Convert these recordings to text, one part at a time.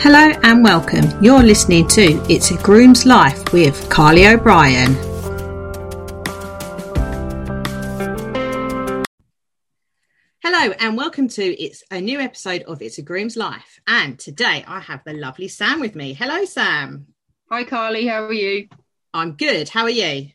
Hello and welcome. You're listening to It's a Groom's Life with Carly O'Brien. Hello and welcome to It's a new episode of It's a Groom's Life. And today I have the lovely Sam with me. Hello, Sam. Hi, Carly. How are you? I'm good. How are you?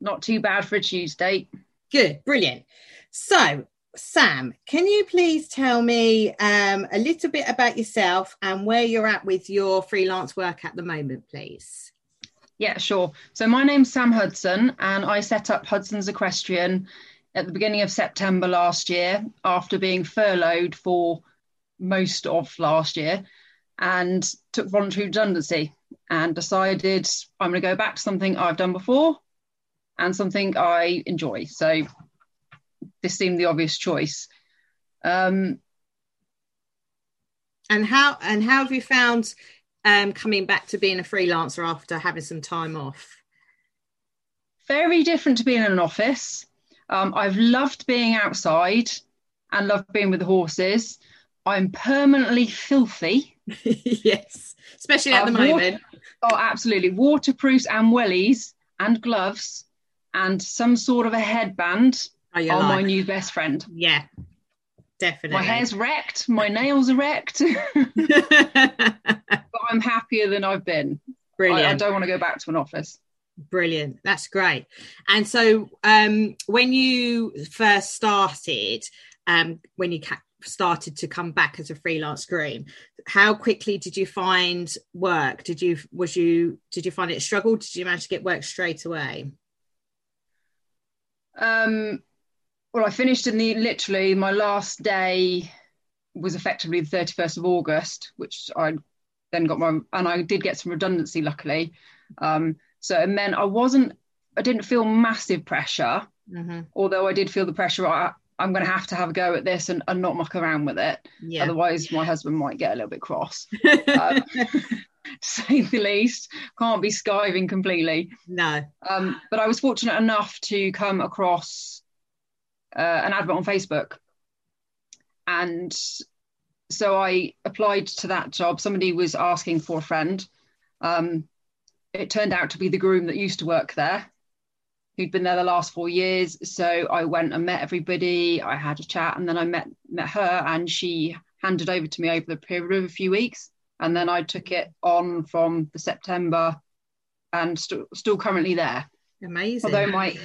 Not too bad for a Tuesday. Good, brilliant. So, Sam, can you please tell me um, a little bit about yourself and where you're at with your freelance work at the moment, please? Yeah, sure. So, my name's Sam Hudson, and I set up Hudson's Equestrian at the beginning of September last year after being furloughed for most of last year and took voluntary redundancy and decided I'm going to go back to something I've done before and something I enjoy. So this seemed the obvious choice. Um, and how and how have you found um, coming back to being a freelancer after having some time off? Very different to being in an office. Um, I've loved being outside and loved being with the horses. I'm permanently filthy. yes, especially at the moment. oh, absolutely. Waterproofs and wellies and gloves and some sort of a headband are like. my new best friend. Yeah, definitely. My hair's wrecked, my nails are wrecked, but I'm happier than I've been. Brilliant. I, I don't want to go back to an office. Brilliant. That's great. And so, um, when you first started, um, when you ca- started to come back as a freelance groom, how quickly did you find work? Did you was you did you find it a struggle? Did you manage to get work straight away? Um, well, I finished in the literally my last day was effectively the 31st of August, which I then got my and I did get some redundancy luckily. Um, so it meant I wasn't I didn't feel massive pressure, mm-hmm. although I did feel the pressure. I, I'm going to have to have a go at this and, and not muck around with it. Yeah. Otherwise, my husband might get a little bit cross. um, to say the least. Can't be skiving completely. No. Um, but I was fortunate enough to come across uh, an advert on Facebook. And so I applied to that job. Somebody was asking for a friend. Um, it turned out to be the groom that used to work there, who'd been there the last four years. So I went and met everybody. I had a chat, and then I met met her, and she handed over to me over the period of a few weeks and then I took it on from the September and st- still currently there. Amazing. Although my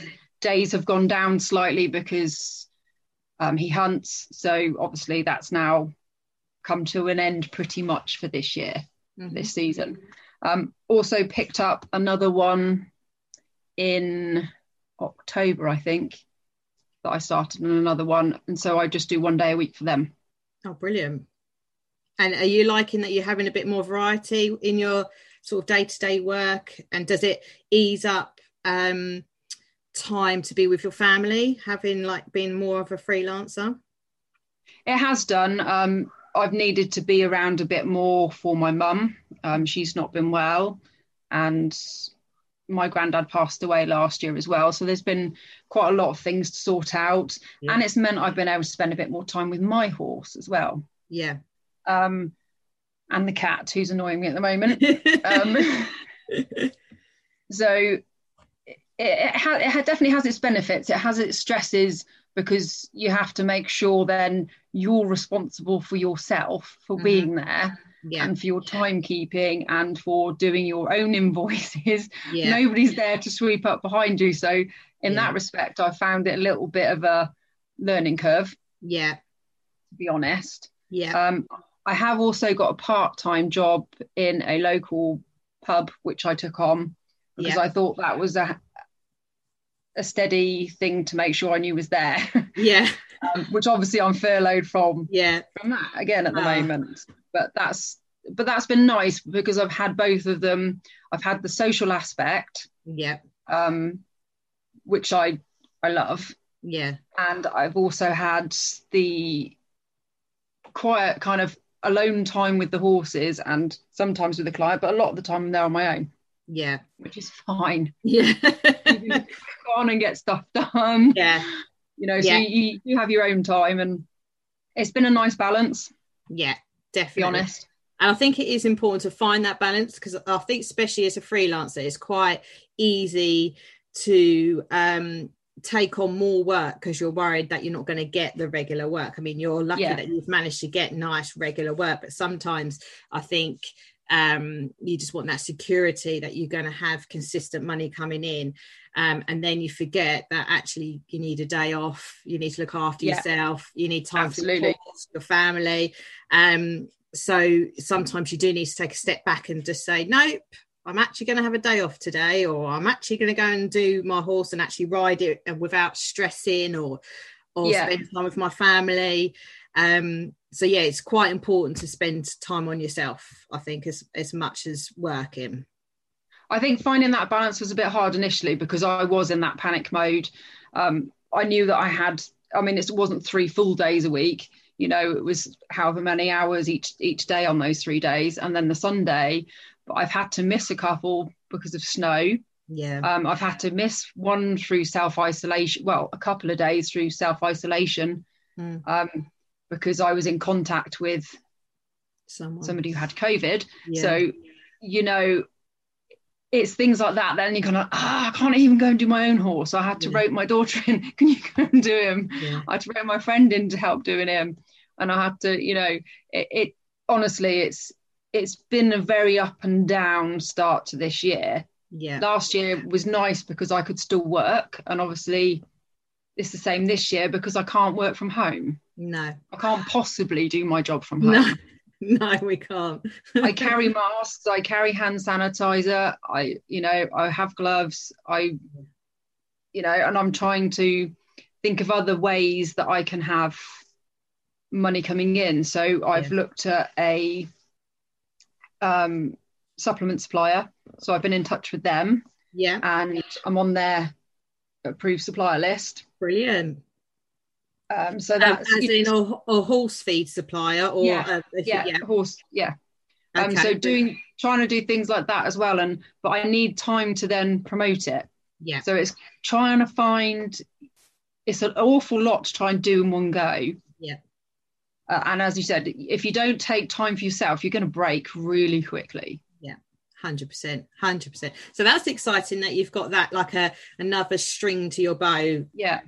days have gone down slightly because um, he hunts, so obviously that's now come to an end pretty much for this year, mm-hmm. this season. Um, also picked up another one in October, I think, that I started on another one, and so I just do one day a week for them. Oh, brilliant! And are you liking that you're having a bit more variety in your sort of day to day work? And does it ease up um, time to be with your family, having like been more of a freelancer? It has done. Um, I've needed to be around a bit more for my mum. Um, she's not been well, and my granddad passed away last year as well. So there's been quite a lot of things to sort out, yeah. and it's meant I've been able to spend a bit more time with my horse as well. Yeah, um, and the cat who's annoying me at the moment. um, so it, it, ha- it definitely has its benefits. It has its stresses because you have to make sure then you're responsible for yourself for mm-hmm. being there yeah. and for your timekeeping and for doing your own invoices. Yeah. Nobody's there to sweep up behind you. So in yeah. that respect, I found it a little bit of a learning curve. Yeah. To be honest. Yeah. Um, I have also got a part time job in a local pub, which I took on because yeah. I thought that was a a steady thing to make sure I knew was there. Yeah. um, which obviously I'm furloughed from. Yeah. From that again at the oh. moment, but that's but that's been nice because I've had both of them. I've had the social aspect. Yeah. Um, which I I love. Yeah. And I've also had the quiet kind of alone time with the horses and sometimes with the client, but a lot of the time I'm there on my own. Yeah. Which is fine. Yeah. go on and get stuff done. Yeah. You know, so yeah. you, you have your own time and it's been a nice balance. Yeah, definitely. be honest. And I think it is important to find that balance because I think, especially as a freelancer, it's quite easy to um, take on more work because you're worried that you're not going to get the regular work. I mean, you're lucky yeah. that you've managed to get nice regular work, but sometimes I think um, you just want that security that you're going to have consistent money coming in. Um, and then you forget that actually you need a day off, you need to look after yeah. yourself, you need time Absolutely. for your family. Um, so sometimes you do need to take a step back and just say, nope, I'm actually going to have a day off today, or I'm actually going to go and do my horse and actually ride it without stressing or or yeah. spend time with my family. Um, so yeah, it's quite important to spend time on yourself. I think as as much as working. I think finding that balance was a bit hard initially because I was in that panic mode. Um, I knew that I had. I mean, it wasn't three full days a week. You know, it was however many hours each each day on those three days, and then the Sunday but I've had to miss a couple because of snow. Yeah. Um, I've had to miss one through self isolation. Well, a couple of days through self isolation mm. um, because I was in contact with Someone. somebody who had COVID. Yeah. So, you know, it's things like that. Then you're kind of, ah, I can't even go and do my own horse. I had to yeah. rope my daughter in. Can you go and do him? Yeah. I had to rope my friend in to help doing him. And I had to, you know, it, it honestly, it's it's been a very up and down start to this year. Yeah. Last year was nice because I could still work, and obviously it's the same this year because I can't work from home. No. I can't possibly do my job from home. No. No, we can't. I carry masks, I carry hand sanitizer, I you know, I have gloves, I you know, and I'm trying to think of other ways that I can have money coming in. So I've looked at a um, supplement supplier. So I've been in touch with them. Yeah. And I'm on their approved supplier list. Brilliant. Um, so that's as in a, a, horse feed supplier or yeah, a, a, yeah, yeah, horse, yeah. Um, okay. Um, so doing trying to do things like that as well, and but I need time to then promote it. Yeah. So it's trying to find. It's an awful lot to try and do in one go. Yeah. Uh, and as you said, if you don't take time for yourself, you're going to break really quickly. Yeah, hundred percent, hundred percent. So that's exciting that you've got that like a another string to your bow. Yeah.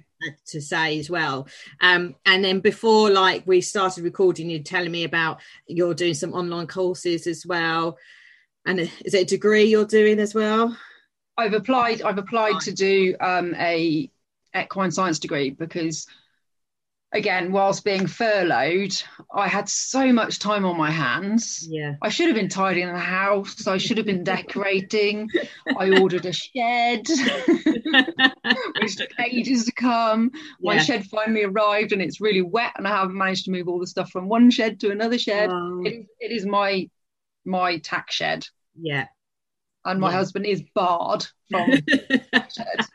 To say as well, um, and then before like we started recording, you're telling me about you're doing some online courses as well, and is it a degree you're doing as well? I've applied. I've applied to do um, a equine science degree because again, whilst being furloughed, I had so much time on my hands. Yeah. I should have been tidying the house. I should have been decorating. I ordered a shed, which took ages to come. My shed finally arrived and it's really wet, and I haven't managed to move all the stuff from one shed to another shed. Oh. It, it is my my tack shed. Yeah. And my yeah. husband is barred from shed.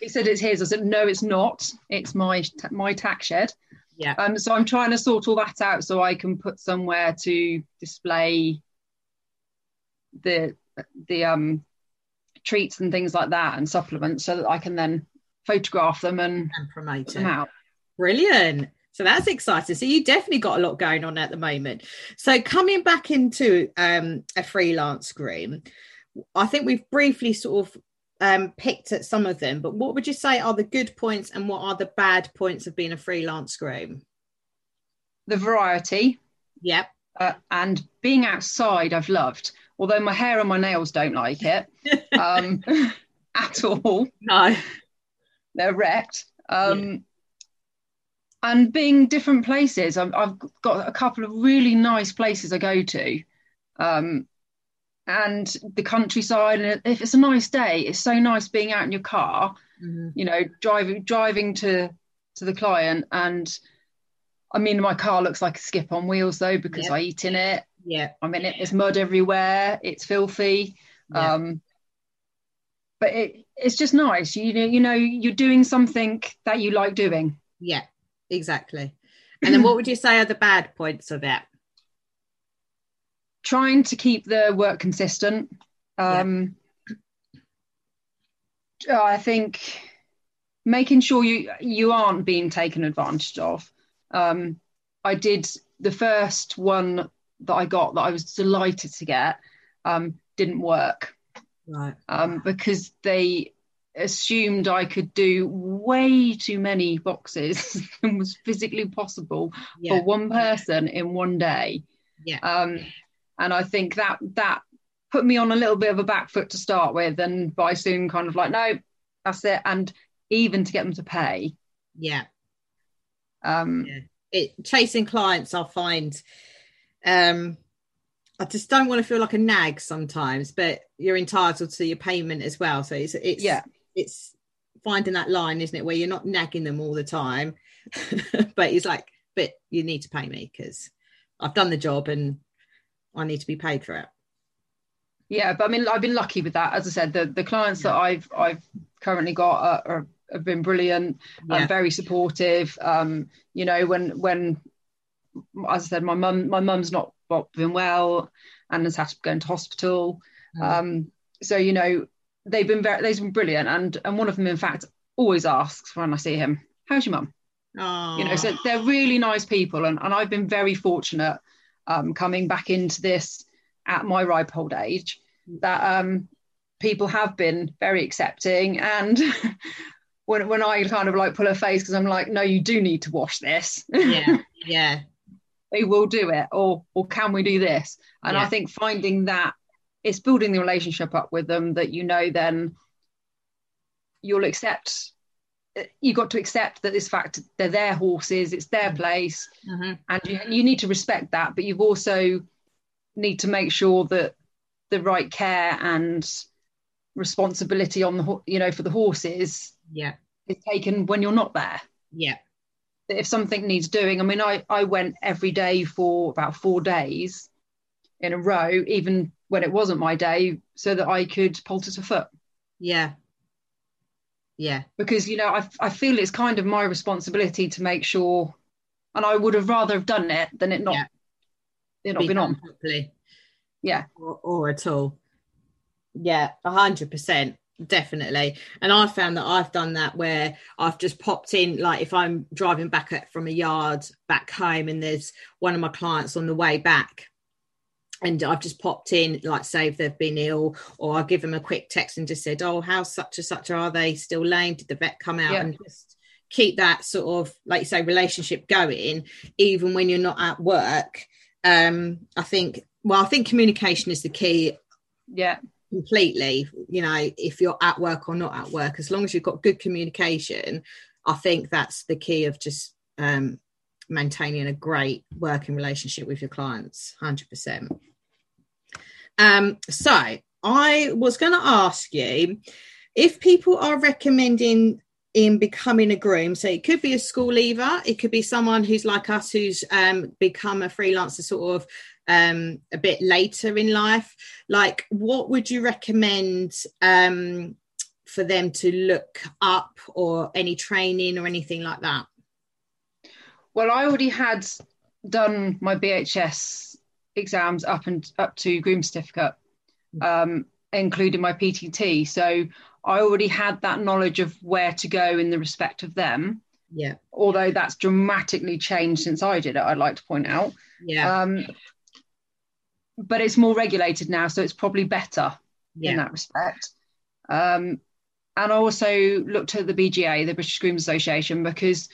He said it's his. I said no, it's not. It's my my tack shed. Yeah. Um. So I'm trying to sort all that out so I can put somewhere to display the the um treats and things like that and supplements so that I can then photograph them and, and promote them out. Brilliant. So that's exciting. So you definitely got a lot going on at the moment. So coming back into um, a freelance groom, I think we've briefly sort of um, picked at some of them, but what would you say are the good points and what are the bad points of being a freelance groom? The variety. Yep. Uh, and being outside, I've loved, although my hair and my nails don't like it um, at all. No. They're wrecked. Um, yeah. And being different places, I've, I've, got a couple of really nice places I go to. Um, and the countryside and if it's a nice day it's so nice being out in your car mm-hmm. you know driving driving to to the client. And i mean my car looks like a skip on wheels though because yep. i eat in it. Yeah. I mean it, there's mud everywhere. It's filthy. Yep. um but it it's just nice. You know you know you're doing something that you like doing. Yeah exactly. And then what would you say are the bad points of it trying to keep the work consistent. Um, yeah. I think making sure you you aren't being taken advantage of. Um, I did the first one that I got that I was delighted to get um, didn't work. Right. Um, because they assumed I could do way too many boxes than was physically possible Yeah. for one person in one day. Yeah. Um, and I think that that put me on a little bit of a back foot to start with, and by soon kind of like, no, that's it. And even to get them to pay, Yeah. um, Yeah. It chasing clients, I find. Um, I just don't want to feel like a nag sometimes, but you're entitled to your payment as well. So it's it's Yeah. it's finding that line, isn't it, where you're not nagging them all the time, but it's like, but you need to pay me because I've done the job and I need to be paid for it. yeah. But I mean, I've been lucky with that. As I said, the the clients that I've I've currently got are, are have been brilliant. Yeah. um, very supportive. Um, you know, when when as I said, my mum my mum's not been well and has had to go into hospital. Mm. Um, so you know, they've been very they've been brilliant, and and one of them, in fact, always asks when I see him, "How's your mum?" Oh, You know, so they're really nice people, and and I've been very fortunate um, coming back into this at my ripe old age that um, people have been very accepting and. When, when I kind of like pull a face because I'm like, no, you do need to wash this. yeah, yeah, they will do it, or or can we do this? And I think finding that it's building the relationship up with them that you know then you'll accept. You got to accept that this fact they're their horses, it's their place, Mhm. and you, you need to respect that. But you've also need to make sure that the right care and responsibility on the you know for the horses yeah, is taken when you're not there yeah, if something needs doing, I mean, I, I went every day for about four days in a row, even when it wasn't my day, so that I could poultice a foot. yeah, yeah, Because, you know, I, I feel it's kind of my responsibility to make sure, and I would have rather have done it than it not, Yeah. it not been on. properly. Yeah. or, or at all. Yeah, a hundred percent, definitely. And I found that I've done that where I've just popped in, like if I'm driving back at, from a yard back home, and there's one of my clients on the way back. And I've just popped in, like, say if they've been ill, or I'll give them a quick text and just said, "Oh, how such and such are they still lame? Did the vet come out?" Yeah. And just keep that sort of, like you say, relationship going, even when you're not at work. Um, I think well, I think communication is the key Yeah. completely. You know, if you're at work or not at work, as long as you've got good communication, I think that's the key of just um, maintaining a great working relationship with your clients. Hundred percent. Um, so I was going to ask you if people are recommending in becoming a groom so it could be a school leaver it could be someone who's like us who's um, become a freelancer sort of um, a bit later in life like what would you recommend um, for them to look up or any training or anything like that? Well, I already had done my BHS exams up and up to groom certificate, um, including my PTT. So I already had that knowledge of where to go in the respect of them. yeah Although that's dramatically changed since I did it, I'd like to point out. yeah Um, but it's more regulated now, so it's probably better in that respect. Um, and I also looked at the BGA, the British Groom Association, because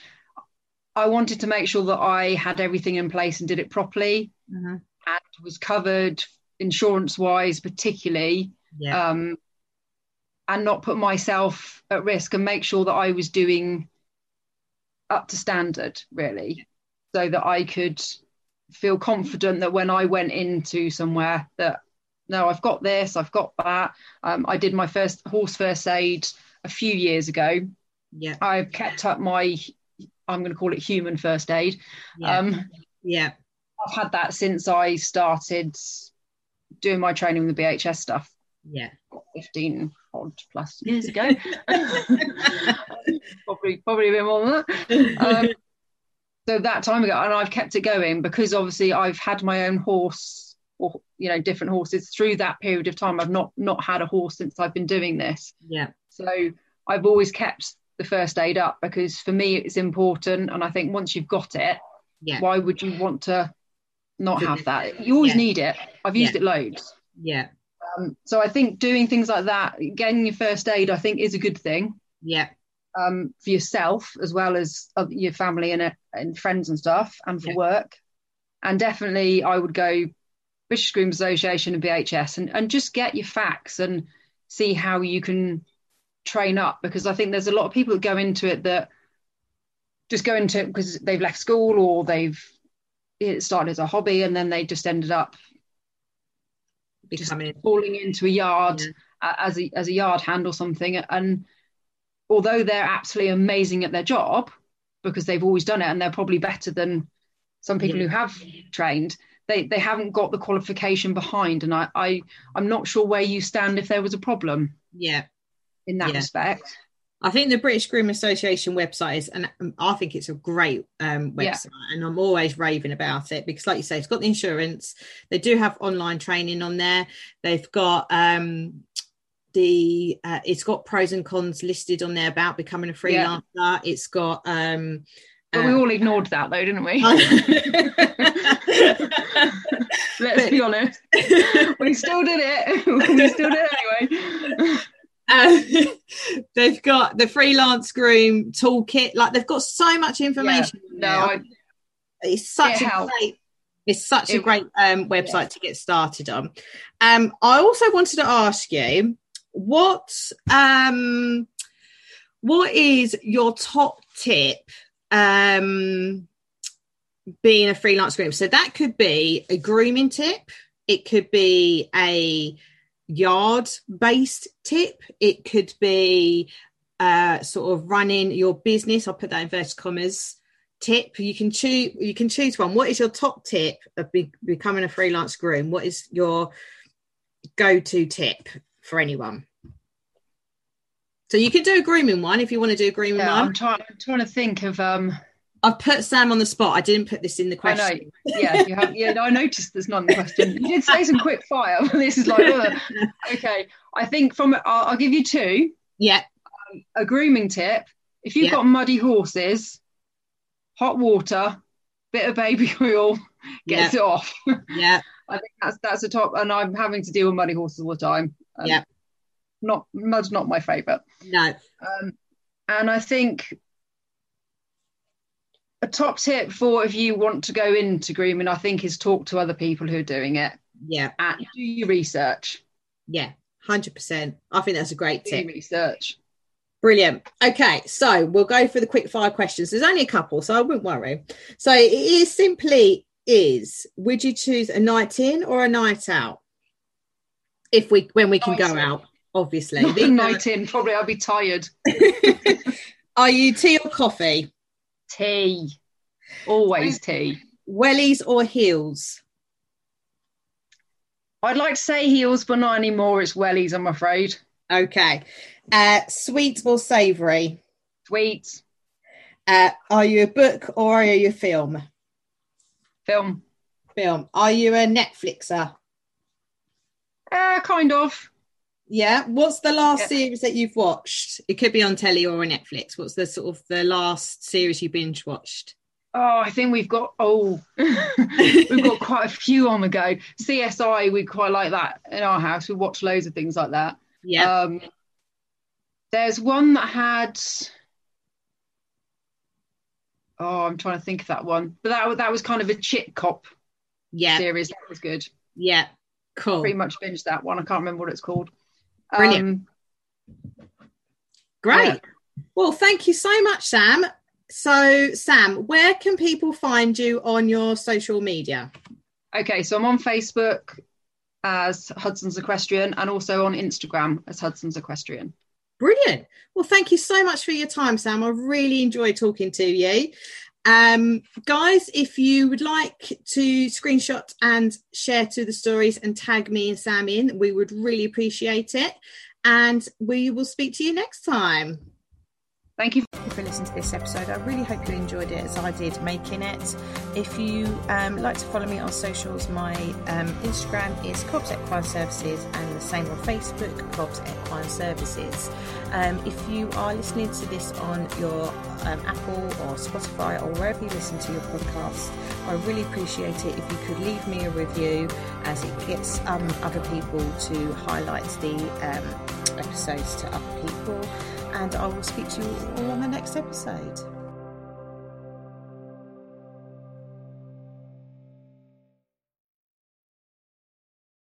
I wanted to make sure that I had everything in place and did it properly Mhm. And was covered insurance wise, particularly, yeah um, and not put myself at risk and make sure that I was doing up to standard, really, so that I could feel confident that when I went into somewhere that no, I've got this, I've got that. Um, I did my first horse first aid a few years ago. yeah I've kept up my, I'm going to call it human first aid. yeah Um, yeah I've had that since I started doing my training with the BHS stuff yeah 15 odd plus years ago. probably, probably a bit more than that. Um, so that time ago, and I've kept it going because obviously I've had my own horse or you know different horses through that period of time. I've not not had a horse since I've been doing this. yeah So I've always kept the first aid up because for me it's important, and I think once you've got it, yeah why would you want to not have that. You always yeah. need it. I've used Yeah. it loads. Yeah, Um, so I think doing things like that, getting your first aid, I think is a good thing yeah, um, for yourself as well as uh, your family and, uh, and friends and stuff, and for Yeah. work. And definitely, I would go British Groom Association and BHS, and and just get your facts and see how you can train up because I think there's a lot of people that go into it that just go into it because they've left school or they've it started as a hobby and then they just ended up just becoming falling into a yard Yeah. as a as a yard hand or something and although they're absolutely amazing at their job because they've always done it and they're probably better than some people Yeah. who have trained they they haven't got the qualification behind and I, I i'm not sure where you stand if there was a problem yeah. in that Yeah. respect I think the British Groom Association website is, and I think it's a great um, Yeah. website, and I'm always raving about it because, like you say, it's got the insurance. They do have online training on there. They've got um, the, uh, it's got pros and cons listed on there about becoming a freelancer. Yeah. It's got, um, but we uh, all ignored that though didn't we let's be honest we still did it we still did it anyway Um, they've got the freelance groom toolkit. Like they've got so much information. on no. It's such It a helps. great it's such a great um, website to get started on um i also wanted to ask you what um what is your top tip um being a freelance groom? so that could be a grooming tip it could be a yard based tip. It could be uh sort of running your business. I'll put that in inverted commas tip. You can choose you can choose one. What is your top tip of be- becoming a freelance groom? What is your go-to tip for anyone? So you can do a grooming one if you want to do a grooming yeah, one. I'm trying I'm trying to think of um i've put sam on the spot i didn't put this in the I question know. Yeah, you have. Yeah, I noticed there's not in the question. You did say some quick fire. this is like, ugh. okay. I think from I'll, I'll give you two. yeah A grooming tip: if you've Yeah. got muddy horses, hot water, bit of baby oil gets it off. yeah I think that's that's the top. And I'm having to deal with muddy horses all the time. Um, Yeah. Not mud's not my favourite. no Um, and I think a top tip for if you want to go into grooming, I think, is talk to other people who are doing it yeah and do your research. yeah 100% i think that's a great Do tip research. Brilliant. Okay, so we'll go for the quick fire questions. There's only a couple, so I wouldn't worry. So it is simply is would you choose a night in or a night out? If we when we can Night go in. out, obviously. Night in, probably I'll be tired. Are you tea or coffee? Tea. Always tea. Wellies or heels? I'd like to say heels, but not anymore. It's wellies, I'm afraid. Okay. Uh sweet or savoury? Sweet. Uh are you a book or are you a film? Film. Film. Are you a Netflixer? Uh, kind of. Yeah. What's the last Yeah. series that you've watched? It could be on telly or on Netflix. What's the sort of the last series you binge watched? Oh, I think we've got oh we've got quite a few on the go. CSI, we quite like that in our house. We watch loads of things like that. yeah. Um, there's one that had. Oh, I'm trying to think of that one, but that that was kind of a chit cop yeah. series. That was good. Yeah. Cool. Pretty much binged that one. I can't remember what it's called. Brilliant. Um, Great. Yeah. Well, thank you so much, Sam. So, Sam, where can people find you on your social media? okay, so I'm on Facebook as Hudson's Equestrian and also on Instagram as Hudson's Equestrian. Brilliant. Well, thank you so much for your time, Sam. I really enjoyed talking to you. Um, guys, if you would like to screenshot and share to the stories and tag me and Sam in, we would really appreciate it. And we will speak to you next time. Thank you for listening to this episode. I really hope you enjoyed it as I did making it. If you um, like to follow me on socials, my um, Instagram is Cobbs Equine Services and the same on Facebook, Cobbs Equine Services. Um, if you are listening to this on your um, Apple or Spotify or wherever you listen to your podcast, I really appreciate it if you could leave me a review as it gets um, other people to highlight the um, episodes to other people and I will speak to you all on the next episode.